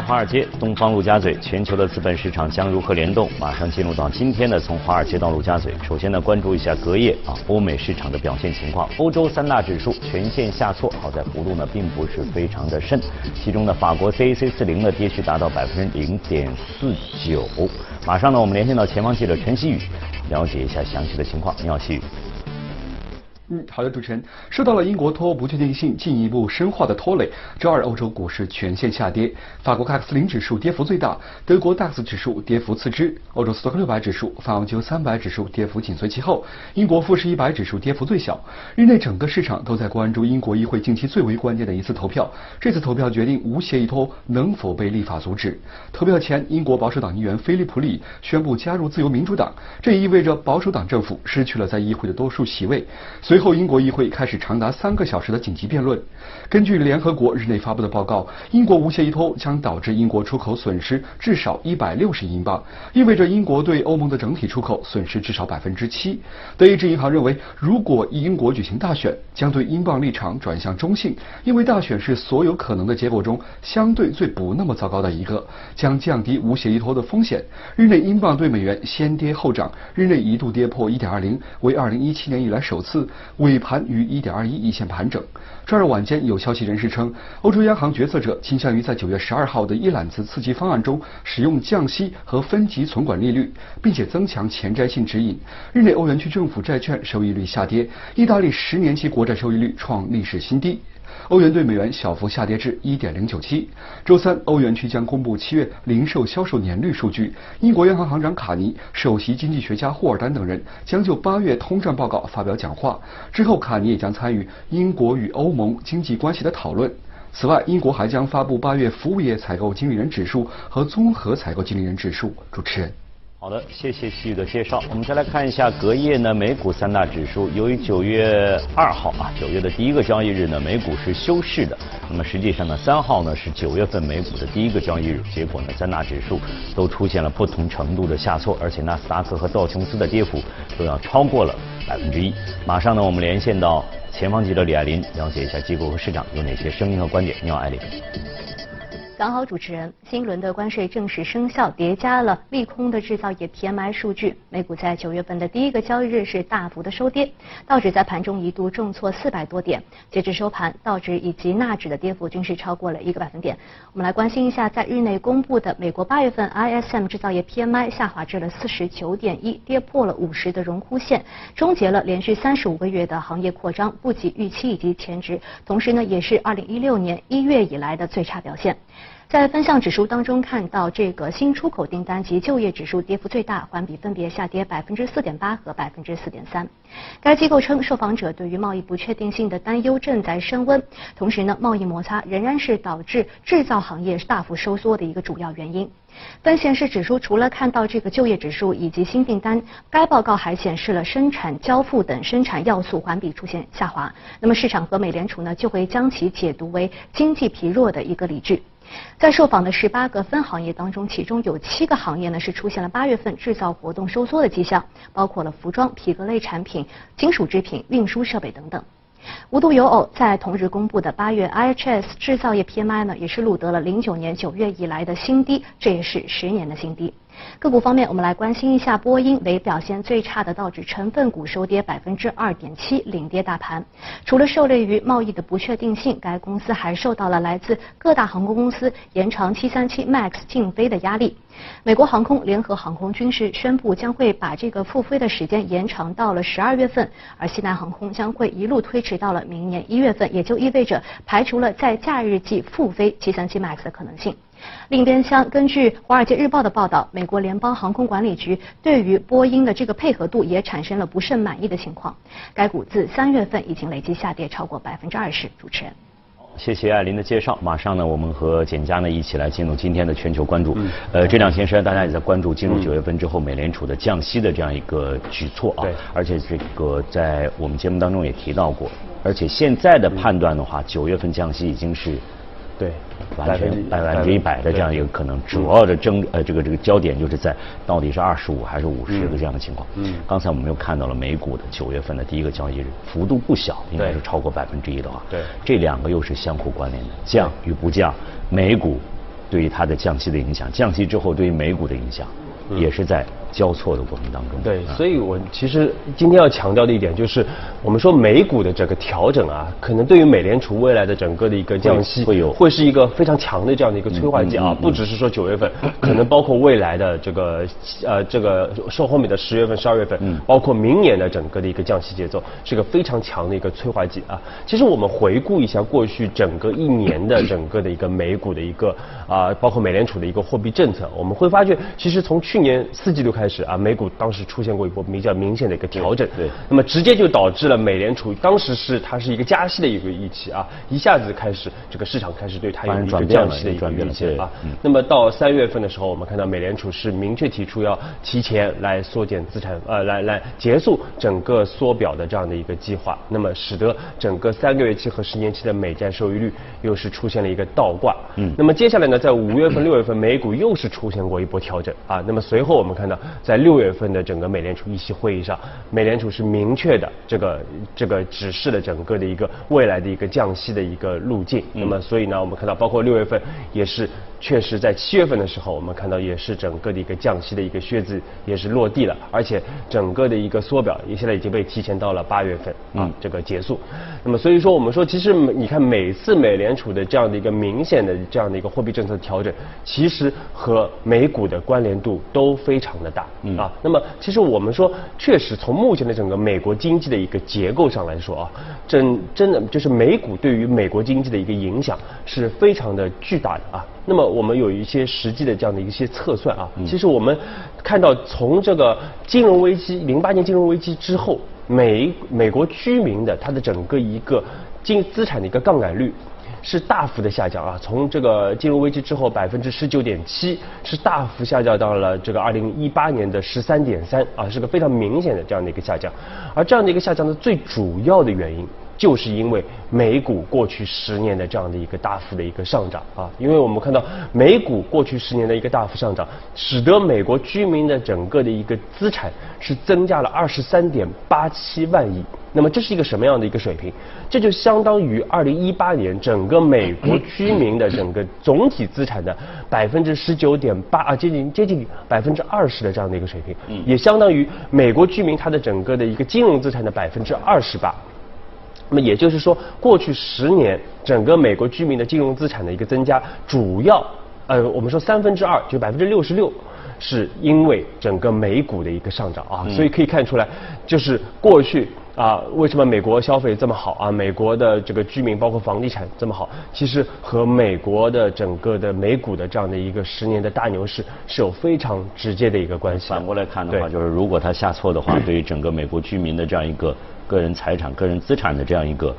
华尔街，东方陆家嘴，全球的资本市场将如何联动？马上进入到今天的从华尔街到陆家嘴。首先呢，关注一下隔夜啊欧美市场的表现情况。欧洲三大指数全线下挫，好在幅度呢并不是非常的深。其中呢，法国 CAC 四零的跌势达到百分之零点四九。马上呢，我们连线到前方记者陈曦宇，了解一下详细的情况。你好，曦宇。嗯，好的，主持人。受到了英国脱欧不确定性进一步深化的拖累，周二欧洲股市全线下跌。法国 CAC 零指数跌幅最大，德国 DAX 指数跌幅次之，欧洲斯托克六百指数、法国三百指数跌幅紧随其后。英国富时一百指数跌幅最小。日内整个市场都在关注英国议会近期最为关键的一次投票，这次投票决定无协议脱欧能否被立法阻止。投票前，英国保守党议员菲利普里宣布加入自由民主党，这也意味着保守党政府失去了在议会的多数席位。随随后，英国议会开始长达三个小时的紧急辩论。根据联合国日内发布的报告，英国无协议脱欧将导致英国出口损失至少一百六十亿英镑，意味着英国对欧盟的整体出口损失至少百分之七。德意志银行认为，如果英国举行大选，将对英镑立场转向中性，因为大选是所有可能的结果中相对最不那么糟糕的一个，将降低无协议脱的风险。日内英镑对美元先跌后涨，日内一度跌破一点二零，为二零一七年以来首次。尾盘于一点二一一线盘整。周二晚间，有消息人士称，欧洲央行决策者倾向于在九月十二号的一揽子刺激方案中使用降息和分级存管利率，并且增强前瞻性指引。日内欧元区政府债券收益率下跌，意大利十年期国债收益率创历史新低。欧元对美元小幅下跌至一点零九七。周三，欧元区将公布七月零售销售年率数据。英国央行行长卡尼、首席经济学家霍尔丹等人将就八月通胀报告发表讲话。之后，卡尼也将参与英国与欧盟经济关系的讨论。此外，英国还将发布八月服务业采购经理人指数和综合采购经理人指数。主持人。好的，谢谢细雨的介绍。我们再来看一下隔夜呢，美股三大指数。由于九月二号啊，九月的第一个交易日呢，美股是休市的。那么实际上呢，三号呢是九月份美股的第一个交易日，结果呢，三大指数都出现了不同程度的下挫，而且纳斯达克和道琼斯的跌幅都要超过了百分之一。马上呢，我们连线到前方记者李爱林，了解一下机构和市场有哪些声音和观点。你好，艾琳。早好，主持人。新一轮的关税正式生效，叠加了利空的制造业 PMI 数据，美股在九月份的第一个交易日是大幅的收跌，道指在盘中一度重挫四百多点，截至收盘，道指以及纳指的跌幅均是超过了一个百分点。我们来关心一下，在日内公布的美国八月份 ISM 制造业 PMI 下滑至了四十九点一，跌破了五十的荣枯线，终结了连续三十五个月的行业扩张，不及预期以及前值，同时呢，也是二零一六年一月以来的最差表现。在分项指数当中看到，这个新出口订单及就业指数跌幅最大，环比分别下跌百分之四点八和百分之四点三。该机构称，受访者对于贸易不确定性的担忧正在升温，同时呢，贸易摩擦仍然是导致制造行业大幅收缩的一个主要原因。分显示指出，除了看到这个就业指数以及新订单，该报告还显示了生产交付等生产要素环比出现下滑。那么市场和美联储呢，就会将其解读为经济疲弱的一个理据。在受访的十八个分行业当中，其中有七个行业呢是出现了八月份制造活动收缩的迹象，包括了服装、皮革类产品、金属制品、运输设备等等。无独有偶，在同日公布的八月 IHS 制造业 PMI 呢，也是录得了零九年九月以来的新低，这也是十年的新低。个股方面，我们来关心一下波音，为表现最差的道指成分股收跌百分之二点七，领跌大盘。除了受累于贸易的不确定性，该公司还受到了来自各大航空公司延长737 MAX 禁飞的压力。美国航空、联合航空均是宣布将会把这个复飞的时间延长到了十二月份，而西南航空将会一路推迟到了明年一月份，也就意味着排除了在假日季复飞737 MAX 的可能性。另一边厢，根据《华尔街日报》的报道，美国联邦航空管理局对于波音的这个配合度也产生了不甚满意的情况。该股自三月份已经累计下跌超过百分之二十。主持人，谢谢艾琳的介绍。马上呢，我们和简佳呢一起来进入今天的全球关注。呃，这两天实际上大家也在关注进入九月份之后美联储的降息的这样一个举措啊。对。而且这个在我们节目当中也提到过，而且现在的判断的话，九月份降息已经是。对，完全百分之一百的这样一个可能，主要的争呃这个这个焦点就是在到底是二十五还是五十的这样的情况。嗯，刚才我们又看到了美股的九月份的第一个交易日，幅度不小，应该是超过百分之一的话。对，这两个又是相互关联的，降与不降，美股对于它的降息的影响，降息之后对于美股的影响，也是在交错的过程当中。对，所以我其实今天要强调的一点就是，我们说美股的这个调整啊，可能对于美联储未来的整个的一个降息会有会是一个非常强的这样的一个催化剂啊，不只是说九月份，可能包括未来的这个呃这个受后面的十月份、十二月份，包括明年的整个的一个降息节奏，是一个非常强的一个催化剂啊。其实我们回顾一下过去整个一年的整个的一个美股的一个啊，包括美联储的一个货币政策，我们会发觉，其实从去年四季度开始啊，美股。当时出现过一波比较明显的一个调整，对，那么直接就导致了美联储当时是它是一个加息的一个预期啊，一下子开始这个市场开始对它有一个降息的一个预期啊，那么到三月份的时候，我们看到美联储是明确提出要提前来缩减资产，呃，来来结束整个缩表的这样的一个计划，那么使得整个三个月期和十年期的美债收益率又是出现了一个倒挂，嗯，那么接下来呢，在五月份、六月份美股又是出现过一波调整啊，那么随后我们看到在六月份。的整个美联储议息会议上，美联储是明确的这个这个指示了整个的一个未来的一个降息的一个路径。那么，所以呢，我们看到包括六月份也是。确实，在七月份的时候，我们看到也是整个的一个降息的一个靴子也是落地了，而且整个的一个缩表也现在已经被提前到了八月份啊，这个结束。那么，所以说我们说，其实你看每次美联储的这样的一个明显的这样的一个货币政策调整，其实和美股的关联度都非常的大啊。那么，其实我们说，确实从目前的整个美国经济的一个结构上来说啊，真真的就是美股对于美国经济的一个影响是非常的巨大的啊。那么我们有一些实际的这样的一些测算啊，其实我们看到从这个金融危机零八年金融危机之后，美美国居民的他的整个一个金资产的一个杠杆率是大幅的下降啊，从这个金融危机之后百分之十九点七是大幅下降到了这个二零一八年的十三点三啊，是个非常明显的这样的一个下降，而这样的一个下降的最主要的原因。就是因为美股过去十年的这样的一个大幅的一个上涨啊，因为我们看到美股过去十年的一个大幅上涨，使得美国居民的整个的一个资产是增加了二十三点八七万亿。那么这是一个什么样的一个水平？这就相当于二零一八年整个美国居民的整个总体资产的百分之十九点八啊，接近接近百分之二十的这样的一个水平，也相当于美国居民他的整个的一个金融资产的百分之二十八。那么也就是说，过去十年整个美国居民的金融资产的一个增加，主要呃，我们说三分之二，就百分之六十六，是因为整个美股的一个上涨啊。所以可以看出来，就是过去啊，为什么美国消费这么好啊？美国的这个居民包括房地产这么好，其实和美国的整个的美股的这样的一个十年的大牛市是有非常直接的一个关系。反过来看的话，就是如果它下挫的话，对于整个美国居民的这样一个。个人财产、个人资产的这样一个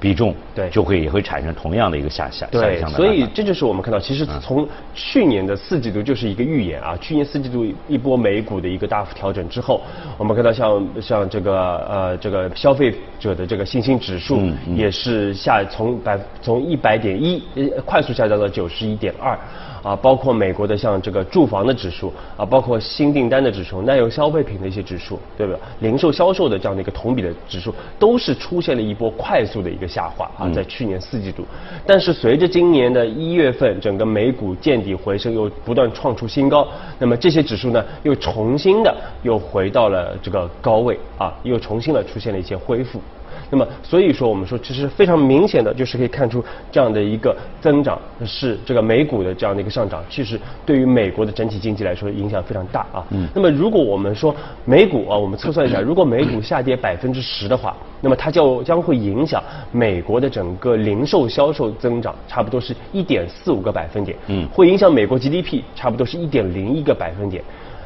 比重，对，就会也会产生同样的一个下下，下降的。所以这就是我们看到，其实从去年的四季度就是一个预言啊。去年四季度一波美股的一个大幅调整之后，我们看到像像这个呃这个消费者的这个信心指数也是下从百从一百点一快速下降到九十一点二。啊，包括美国的像这个住房的指数啊，包括新订单的指数、耐用消费品的一些指数，对吧？零售销售的这样的一个同比的指数，都是出现了一波快速的一个下滑啊，在去年四季度。但是随着今年的一月份，整个美股见底回升，又不断创出新高，那么这些指数呢，又重新的又回到了这个高位啊，又重新的出现了一些恢复。那么，所以说我们说，其实非常明显的就是可以看出这样的一个增长是这个美股的这样的一个上涨，其实对于美国的整体经济来说影响非常大啊。嗯。那么，如果我们说美股啊，我们测算一下，如果美股下跌百分之十的话，那么它就将会影响美国的整个零售销售增长，差不多是一点四五个百分点。嗯。会影响美国 GDP，差不多是一点零一个百分点。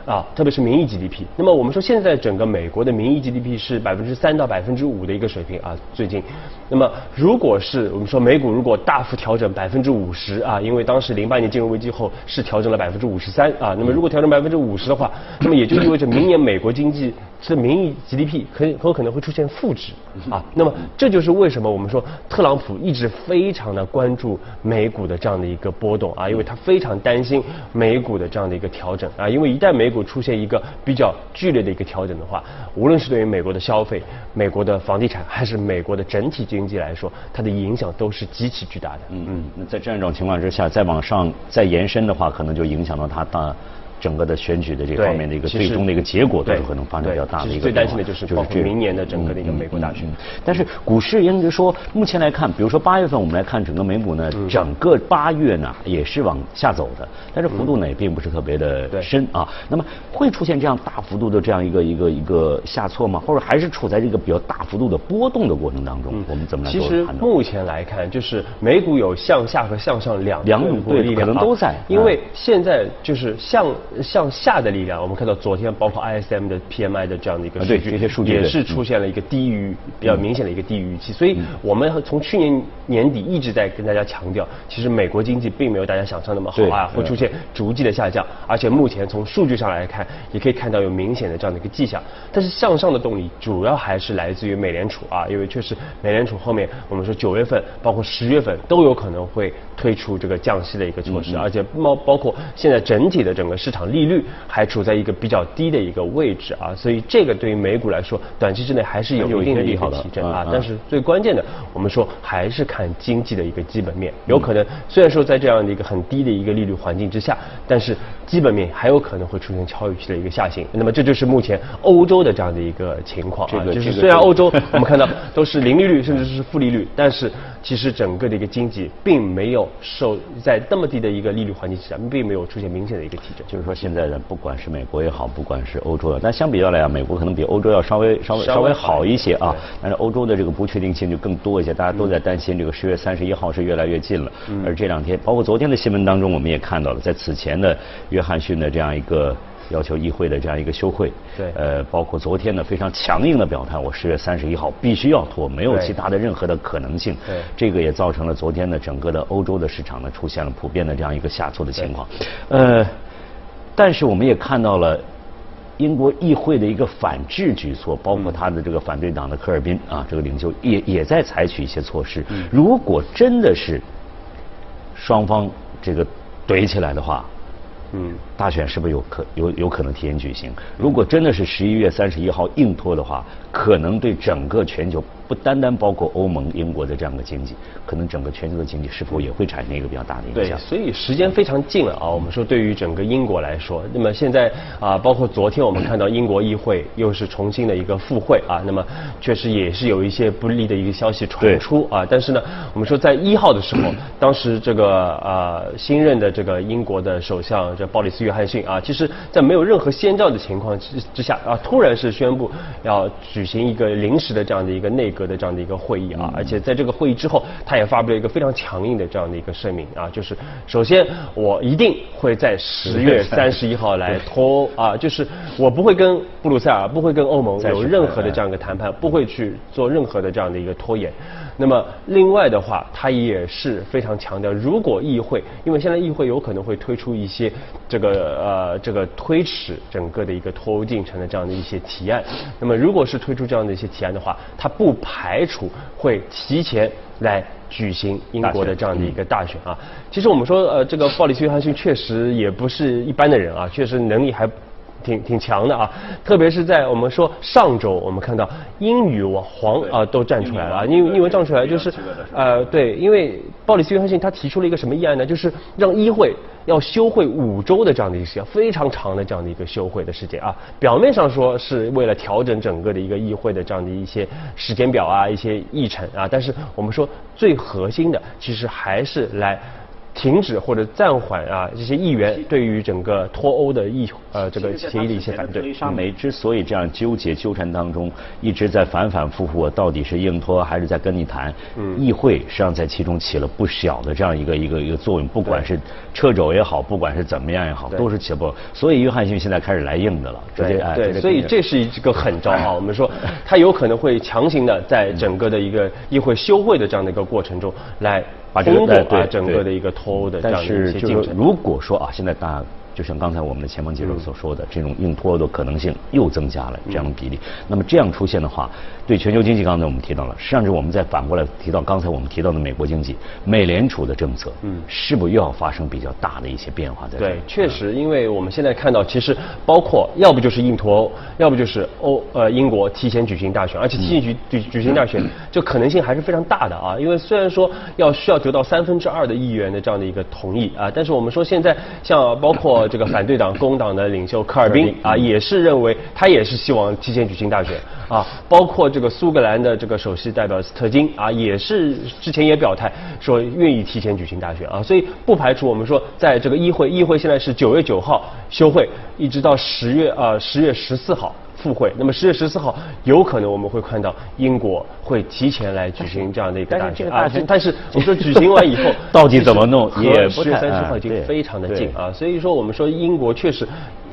啊，特别是名义 GDP。那么我们说，现在整个美国的名义 GDP 是百分之三到百分之五的一个水平啊，最近。那么如果是我们说美股如果大幅调整百分之五十啊，因为当时零八年金融危机后是调整了百分之五十三啊，那么如果调整百分之五十的话，那么也就意味着明年美国经济是名义 GDP 很很有可能会出现负值啊。那么这就是为什么我们说特朗普一直非常的关注美股的这样的一个波动啊，因为他非常担心美股的这样的一个调整啊，因为一旦美如果出现一个比较剧烈的一个调整的话，无论是对于美国的消费、美国的房地产，还是美国的整体经济来说，它的影响都是极其巨大的。嗯嗯，那在这样一种情况之下，再往上再延伸的话，可能就影响到它的。整个的选举的这方面的一个最终的一个结果，都是可能发生比较大的一个。最担心的就是包括明年的整个的一个美国大选。但是股市，应该说目前来看，比如说八月份，我们来看整个美股呢，整个八月呢也是往下走的，但是幅度呢也并不是特别的深啊。那么会出现这样大幅度的这样一个一个一个下挫吗？或者还是处在这个比较大幅度的波动的过程当中？我们怎么来其实目前来看，就是美股有向下和向上两两种对可能都在，因为现在就是向向下的。力量，我们看到昨天包括 ISM 的 PMI 的这样的一个数据，这些数据也是出现了一个低于比较明显的一个低于预期。所以我们从去年年底一直在跟大家强调，其实美国经济并没有大家想象那么好啊，会出现逐季的下降。而且目前从数据上来看，也可以看到有明显的这样的一个迹象。但是向上的动力主要还是来自于美联储啊，因为确实美联储后面我们说九月份包括十月份都有可能会推出这个降息的一个措施，而且包包括现在整体的整个市场利率还。处在一个比较低的一个位置啊，所以这个对于美股来说，短期之内还是有一定的利好的提振啊。但是最关键的，我们说还是看经济的一个基本面，有可能虽然说在这样的一个很低的一个利率环境之下，但是基本面还有可能会出现超预期的一个下行。那么这就是目前欧洲的这样的一个情况啊，就是虽然欧洲我们看到都是零利率甚至是负利率，但是其实整个的一个经济并没有受在那么低的一个利率环境之下，并没有出现明显的一个提振。就是说现在的不管是美国也好，不管是欧洲的，但相比较来讲，美国可能比欧洲要稍微稍微稍微好一些啊。但是欧洲的这个不确定性就更多一些，大家都在担心这个十月三十一号是越来越近了。而这两天，包括昨天的新闻当中，我们也看到了，在此前的约翰逊的这样一个要求议会的这样一个休会，对，呃，包括昨天呢非常强硬的表态，我十月三十一号必须要拖，没有其他的任何的可能性。对，这个也造成了昨天的整个的欧洲的市场呢出现了普遍的这样一个下挫的情况。呃。但是我们也看到了英国议会的一个反制举措，包括他的这个反对党的科尔宾啊，这个领袖也也在采取一些措施。如果真的是双方这个怼起来的话，嗯，大选是不是有可有有可能提前举行？如果真的是十一月三十一号硬拖的话，可能对整个全球。不单单包括欧盟、英国的这样的经济，可能整个全球的经济是否也会产生一个比较大的影响？对，所以时间非常近了啊。我们说对于整个英国来说，那么现在啊，包括昨天我们看到英国议会又是重新的一个复会啊，那么确实也是有一些不利的一个消息传出啊。但是呢，我们说在一号的时候，当时这个啊新任的这个英国的首相这鲍里斯·约翰逊啊，其实在没有任何先兆的情况之之下啊，突然是宣布要举行一个临时的这样的一个内。格的这样的一个会议啊，而且在这个会议之后，他也发布了一个非常强硬的这样的一个声明啊，就是首先我一定会在十月三十一号来 拖啊，就是我不会跟布鲁塞尔，不会跟欧盟有任何的这样一个谈判，不会去做任何的这样的一个拖延。那么另外的话，他也是非常强调，如果议会，因为现在议会有可能会推出一些这个呃这个推迟整个的一个脱欧进程的这样的一些提案，那么如果是推出这样的一些提案的话，他不排除会提前来举行英国的这样的一个大选啊。其实我们说呃这个鲍里斯·约翰逊确实也不是一般的人啊，确实能力还。挺挺强的啊，特别是在我们说上周，我们看到英语皇啊都站出来了啊，英英文站出来就是呃对，因为鲍里斯约翰逊他提出了一个什么议案呢？就是让议会要休会五周的这样的一个时间，非常长的这样的一个休会的时间啊。表面上说是为了调整整个的一个议会的这样的一些时间表啊，一些议程啊，但是我们说最核心的其实还是来。停止或者暂缓啊，这些议员对于整个脱欧的议呃这个协议的一些反对。特莎梅之所以这样纠结纠缠当中，一直在反反复复，到底是硬拖还是在跟你谈？嗯，议会实际上在其中起了不小的这样一个一个一个作用，不管是撤走也好，不管是怎么样也好，都是起不。所以约翰逊现在开始来硬的了，直接哎，对，所以这是一个狠招啊。我们说他有可能会强行的在整个的一个议会休会的这样的一个过程中来。把这个对整个的一个脱欧的这样一些进程。如果说啊，现在大就像刚才我们的前方记者所说的，这种硬脱欧的可能性又增加了这样的比例。那么这样出现的话，对全球经济，刚才我们提到了，实际上是我们再反过来提到刚才我们提到的美国经济，美联储的政策，嗯，是不是又要发生比较大的一些变化？在对，确实，因为我们现在看到，其实包括要不就是硬脱欧，要不就是欧呃英国提前举行大选，而且提前举举举行大选，就可能性还是非常大的啊。因为虽然说要需要得到三分之二的议员的这样的一个同意啊，但是我们说现在像包括这个反对党工党的领袖科尔宾啊，也是认为他也是希望提前举行大选啊，包括这个苏格兰的这个首席代表斯特金啊，也是之前也表态说愿意提前举行大选啊，所以不排除我们说在这个议会，议会现在是九月九号休会，一直到十月啊十月十四号。复会，那么十月十四号有可能我们会看到英国会提前来举行这样的一个大选。啊，但是我们说举行完以后到底怎么弄，也十月三十号已经非常的近啊，所以说我们说英国确实。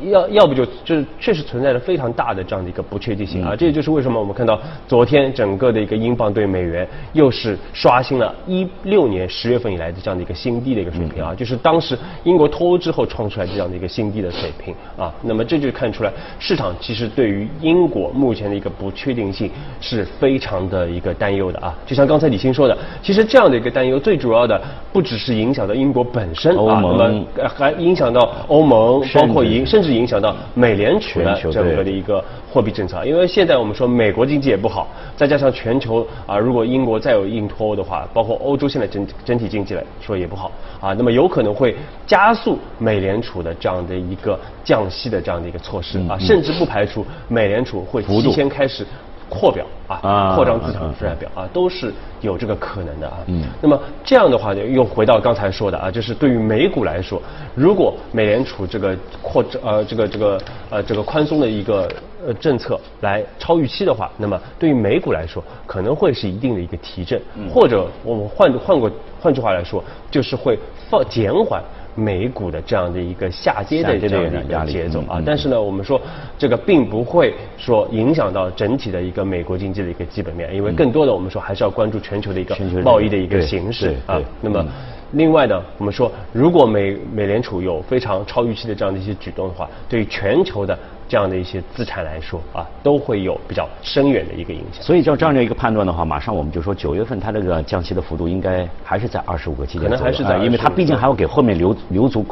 要要不就就是确实存在着非常大的这样的一个不确定性啊，这也就是为什么我们看到昨天整个的一个英镑对美元又是刷新了一六年十月份以来的这样的一个新低的一个水平啊，就是当时英国脱欧之后创出来这样的一个新低的水平啊，那么这就看出来市场其实对于英国目前的一个不确定性是非常的一个担忧的啊，就像刚才李欣说的，其实这样的一个担忧最主要的不只是影响到英国本身啊，那么还影响到欧盟，包括影甚至。影响到美联储的整个的一个货币政策，因为现在我们说美国经济也不好，再加上全球啊，如果英国再有硬脱欧的话，包括欧洲现在整整体经济来说也不好啊，那么有可能会加速美联储的这样的一个降息的这样的一个措施啊，甚至不排除美联储会提前开始。扩表啊，扩张资产负债表啊，都是有这个可能的啊。嗯，那么这样的话呢，又回到刚才说的啊，就是对于美股来说，如果美联储这个扩呃这个这个呃这个宽松的一个呃政策来超预期的话，那么对于美股来说，可能会是一定的一个提振，或者我们换换过换句话来说，就是会放减缓。美股的这样的一个下跌的这样的一个节奏。啊，但是呢，我们说这个并不会说影响到整体的一个美国经济的一个基本面，因为更多的我们说还是要关注全球的一个贸易的一个形势啊。那么，另外呢，我们说如果美美联储有非常超预期的这样的一些举动的话，对于全球的。这样的一些资产来说啊，都会有比较深远的一个影响。所以照这样的一个判断的话，马上我们就说九月份它这个降息的幅度应该还是在二十五个基点可能还是在，因为它毕竟还要给后面留留足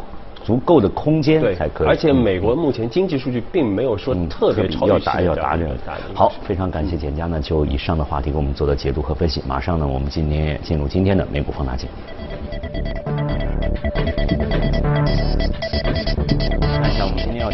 足够的空间才可以。而且美国目前经济数据并没有说特别超预期要打要打这个。好，非常感谢简佳呢，就以上的话题给我们做的解读和分析。马上呢，我们今天进入今天的美股放大镜。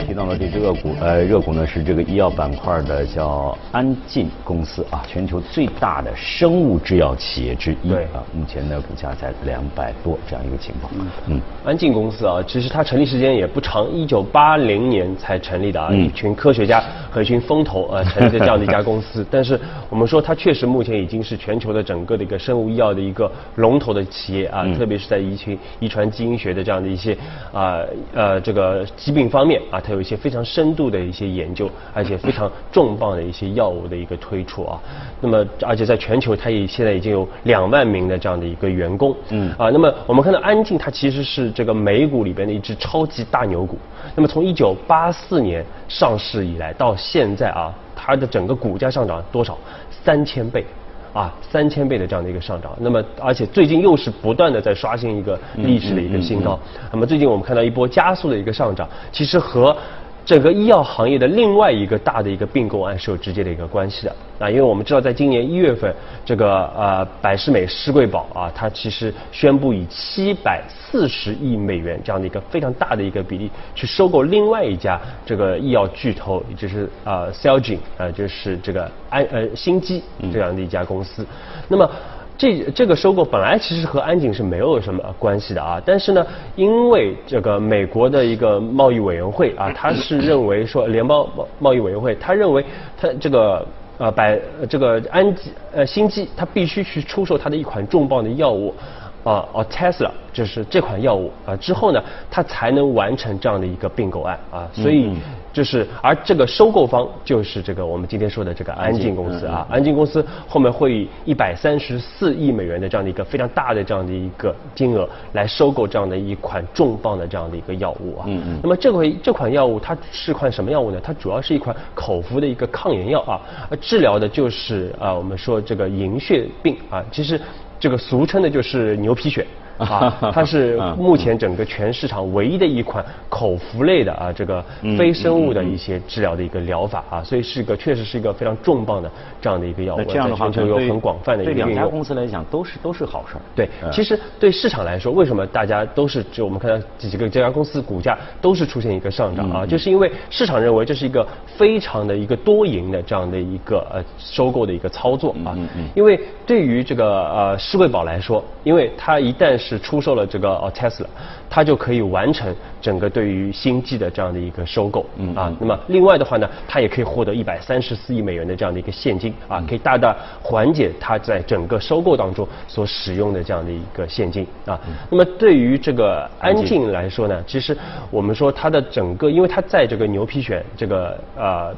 提到的这只热股，呃，热股呢是这个医药板块的，叫安进公司啊，全球最大的生物制药企业之一啊，目前呢股价在两百多这样一个情况。嗯，安进公司啊，其实它成立时间也不长，一九八零年才成立的啊，一群科学家和一群风投呃成立的这样的一家公司。但是我们说它确实目前已经是全球的整个的一个生物医药的一个龙头的企业啊，特别是在遗群遗传基因学的这样的一些啊呃这个疾病方面啊。它有一些非常深度的一些研究，而且非常重磅的一些药物的一个推出啊。那么，而且在全球，它也现在已经有两万名的这样的一个员工。嗯。啊，那么我们看到安静，它其实是这个美股里边的一只超级大牛股。那么从一九八四年上市以来到现在啊，它的整个股价上涨多少？三千倍。啊，三千倍的这样的一个上涨，那么而且最近又是不断的在刷新一个历史的一个新高，那么最近我们看到一波加速的一个上涨，其实和。整个医药行业的另外一个大的一个并购案是有直接的一个关系的啊，因为我们知道，在今年一月份，这个呃百世美施贵宝啊，它其实宣布以七百四十亿美元这样的一个非常大的一个比例去收购另外一家这个医药巨头，也就是啊 Celgene 啊，就是这个安呃新基这样的一家公司，那么。这这个收购本来其实和安井是没有什么关系的啊，但是呢，因为这个美国的一个贸易委员会啊，他是认为说联邦贸贸易委员会，他认为他这个呃百这个安吉呃新基，他必须去出售他的一款重磅的药物。啊哦 Tesla 就是这款药物啊之后呢，它才能完成这样的一个并购案啊，所以就是而这个收购方就是这个我们今天说的这个安进公司啊，安进公司后面会以一百三十四亿美元的这样的一个非常大的这样的一个金额来收购这样的一款重磅的这样的一个药物啊。嗯嗯。那么这回这款药物它是款什么药物呢？它主要是一款口服的一个抗炎药啊，治疗的就是啊我们说这个银屑病啊，其实。这个俗称的就是牛皮癣。啊，它是目前整个全市场唯一的一款口服类的啊，这个非生物的一些治疗的一个疗法啊，所以是个确实是一个非常重磅的这样的一个药物，这样的话就有很广泛的一个对两家公司来讲都是都是好事儿。对，其实对市场来说，为什么大家都是就我们看到几个这家公司股价都是出现一个上涨啊，就是因为市场认为这是一个非常的一个多赢的这样的一个呃收购的一个操作啊，因为对于这个呃施贵宝来说，因为它一旦是出售了这个哦 Tesla，它就可以完成整个对于星际的这样的一个收购啊。那么另外的话呢，它也可以获得一百三十四亿美元的这样的一个现金啊，可以大大缓解它在整个收购当中所使用的这样的一个现金啊。那么对于这个安静来说呢，其实我们说它的整个，因为它在这个牛皮癣这个呃。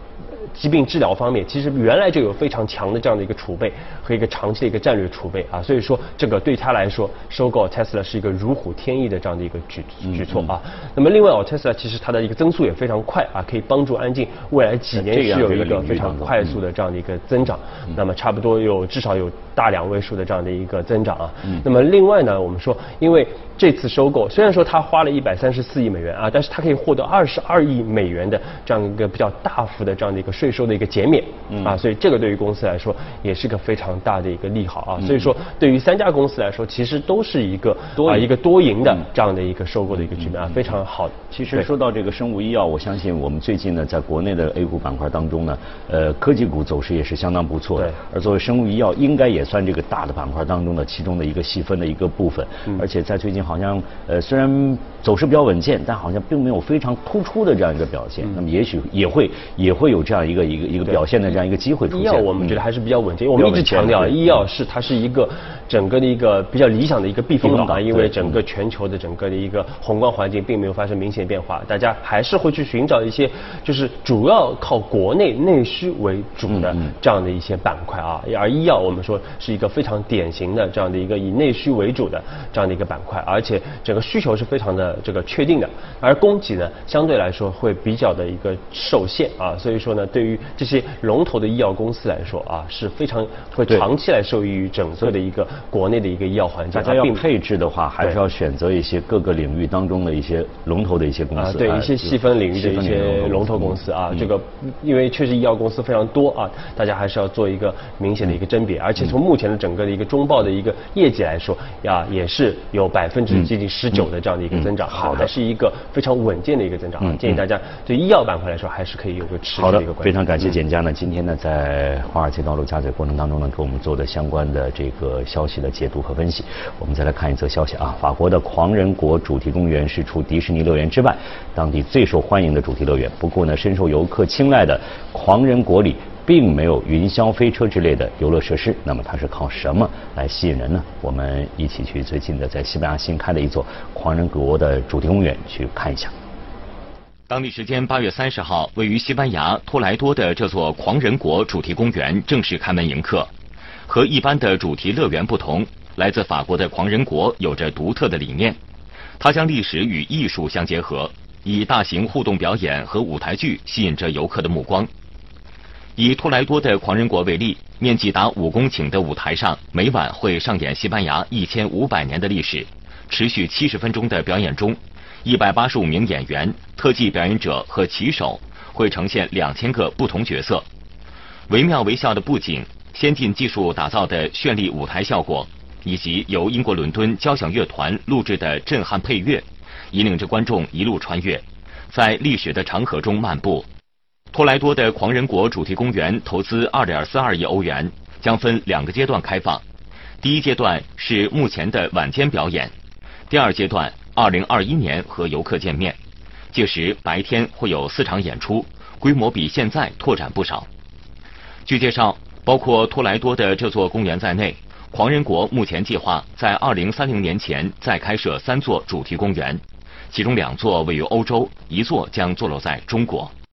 疾病治疗方面，其实原来就有非常强的这样的一个储备和一个长期的一个战略储备啊，所以说这个对他来说，收购 Tesla 是一个如虎添翼的这样的一个举举措啊。那么另外，Tesla 其实它的一个增速也非常快啊，可以帮助安进未来几年是有一个非常快速的这样的一个增长。那么差不多有至少有大两位数的这样的一个增长啊。那么另外呢，我们说因为。这次收购虽然说他花了一百三十四亿美元啊，但是他可以获得二十二亿美元的这样一个比较大幅的这样的一个税收的一个减免啊，所以这个对于公司来说也是个非常大的一个利好啊。所以说对于三家公司来说，其实都是一个啊一个多赢的这样的一个收购的一个局面啊，非常好。其实说到这个生物医药，我相信我们最近呢，在国内的 A 股板块当中呢，呃，科技股走势也是相当不错的。而作为生物医药，应该也算这个大的板块当中的其中的一个细分的一个部分。而且在最近好像呃。虽然走势比较稳健，但好像并没有非常突出的这样一个表现。那么也许也会也会有这样一个一个一个表现的这样一个机会出现。医药我们觉得还是比较稳健，我们一直强调医药是它是一个整个的一个比较理想的一个避风港，因为整个全球的整个的一个宏观环境并没有发生明显变化，大家还是会去寻找一些就是主要靠国内内需为主的这样的一些板块啊。而医药我们说是一个非常典型的这样的一个以内需为主的这样的一个板块，而且整个需需求是非常的这个确定的，而供给呢相对来说会比较的一个受限啊，所以说呢，对于这些龙头的医药公司来说啊，是非常会长期来受益于整个的一个国内的一个医药环境。大家要配置的话，还是要选择一些各个领域当中的一些龙头的一些公司，对一些细分领域的一些龙头公司。啊，这个因为确实医药公司非常多啊，大家还是要做一个明显的一个甄别，而且从目前的整个的一个中报的一个业绩来说呀，也是有百分之接近十九。的这样的一个增长，好的，是一个非常稳健的一个增长。嗯，建议大家对医药板块来说，还是可以有个持续的一个关注。非常感谢简佳呢，今天呢在华尔街道路加载过程当中呢，给我们做的相关的这个消息的解读和分析。我们再来看一则消息啊，法国的狂人国主题公园是除迪士尼乐园之外，当地最受欢迎的主题乐园。不过呢，深受游客青睐的狂人国里。并没有云霄飞车之类的游乐设施，那么它是靠什么来吸引人呢？我们一起去最近的在西班牙新开的一座狂人国的主题公园去看一下。当地时间八月三十号，位于西班牙托莱多的这座狂人国主题公园正式开门迎客。和一般的主题乐园不同，来自法国的狂人国有着独特的理念，它将历史与艺术相结合，以大型互动表演和舞台剧吸引着游客的目光。以托莱多的狂人国为例，面积达五公顷的舞台上，每晚会上演西班牙一千五百年的历史。持续七十分钟的表演中，一百八十五名演员、特技表演者和骑手会呈现两千个不同角色。惟妙惟肖的布景、先进技术打造的绚丽舞台效果，以及由英国伦敦交响乐团录制的震撼配乐，引领着观众一路穿越，在历史的长河中漫步。托莱多的狂人国主题公园投资二点四二亿欧元，将分两个阶段开放。第一阶段是目前的晚间表演，第二阶段二零二一年和游客见面。届时白天会有四场演出，规模比现在拓展不少。据介绍，包括托莱多的这座公园在内，狂人国目前计划在二零三零年前再开设三座主题公园，其中两座位于欧洲，一座将坐落在中国。